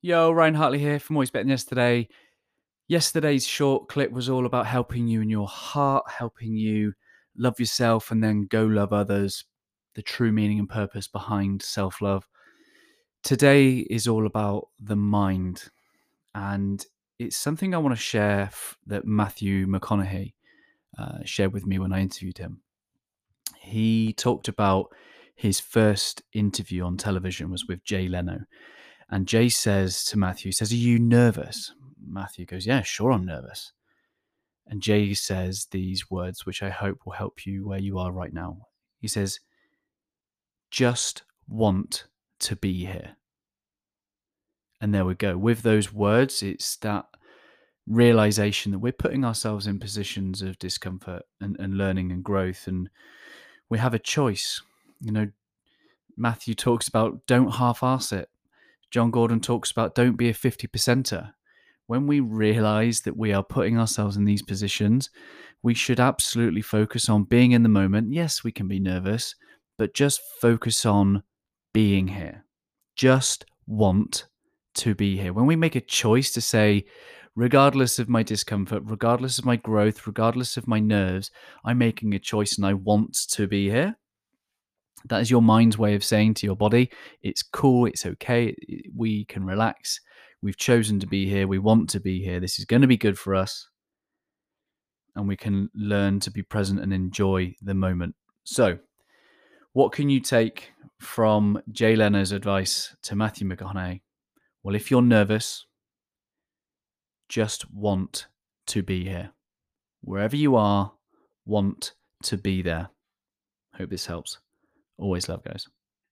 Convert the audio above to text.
Yo, Ryan Hartley here from Always Than Yesterday. Yesterday's short clip was all about helping you in your heart, helping you love yourself and then go love others, the true meaning and purpose behind self love. Today is all about the mind, and it's something I want to share that Matthew McConaughey uh, shared with me when I interviewed him. He talked about his first interview on television was with Jay Leno and Jay says to Matthew, he says, Are you nervous? Matthew goes, Yeah, sure, I'm nervous. And Jay says these words, which I hope will help you where you are right now. He says, Just want to be here. And there we go. With those words, it's that realization that we're putting ourselves in positions of discomfort and, and learning and growth. And we have a choice. You know, Matthew talks about don't half ass it. Jon Gordon talks about don't be a 50 percenter. When we realize that we are putting ourselves in these positions, we should absolutely focus on being in the moment. Yes, we can be nervous, but just focus on being here. Just want to be here. When we make a choice to say, regardless of my discomfort, regardless of my growth, regardless of my nerves, I'm making a choice and I want to be here that is your mind's way of saying to your body, it's cool, it's okay, we can relax. We've chosen to be here, we want to be here. This is going to be good for us. And we can learn to be present and enjoy the moment. So, what can you take from Jay Leno's advice to Matthew McConaughey? Well, if you're nervous, just want to be here. Wherever you are, want to be there. Hope this helps. Always love, guys.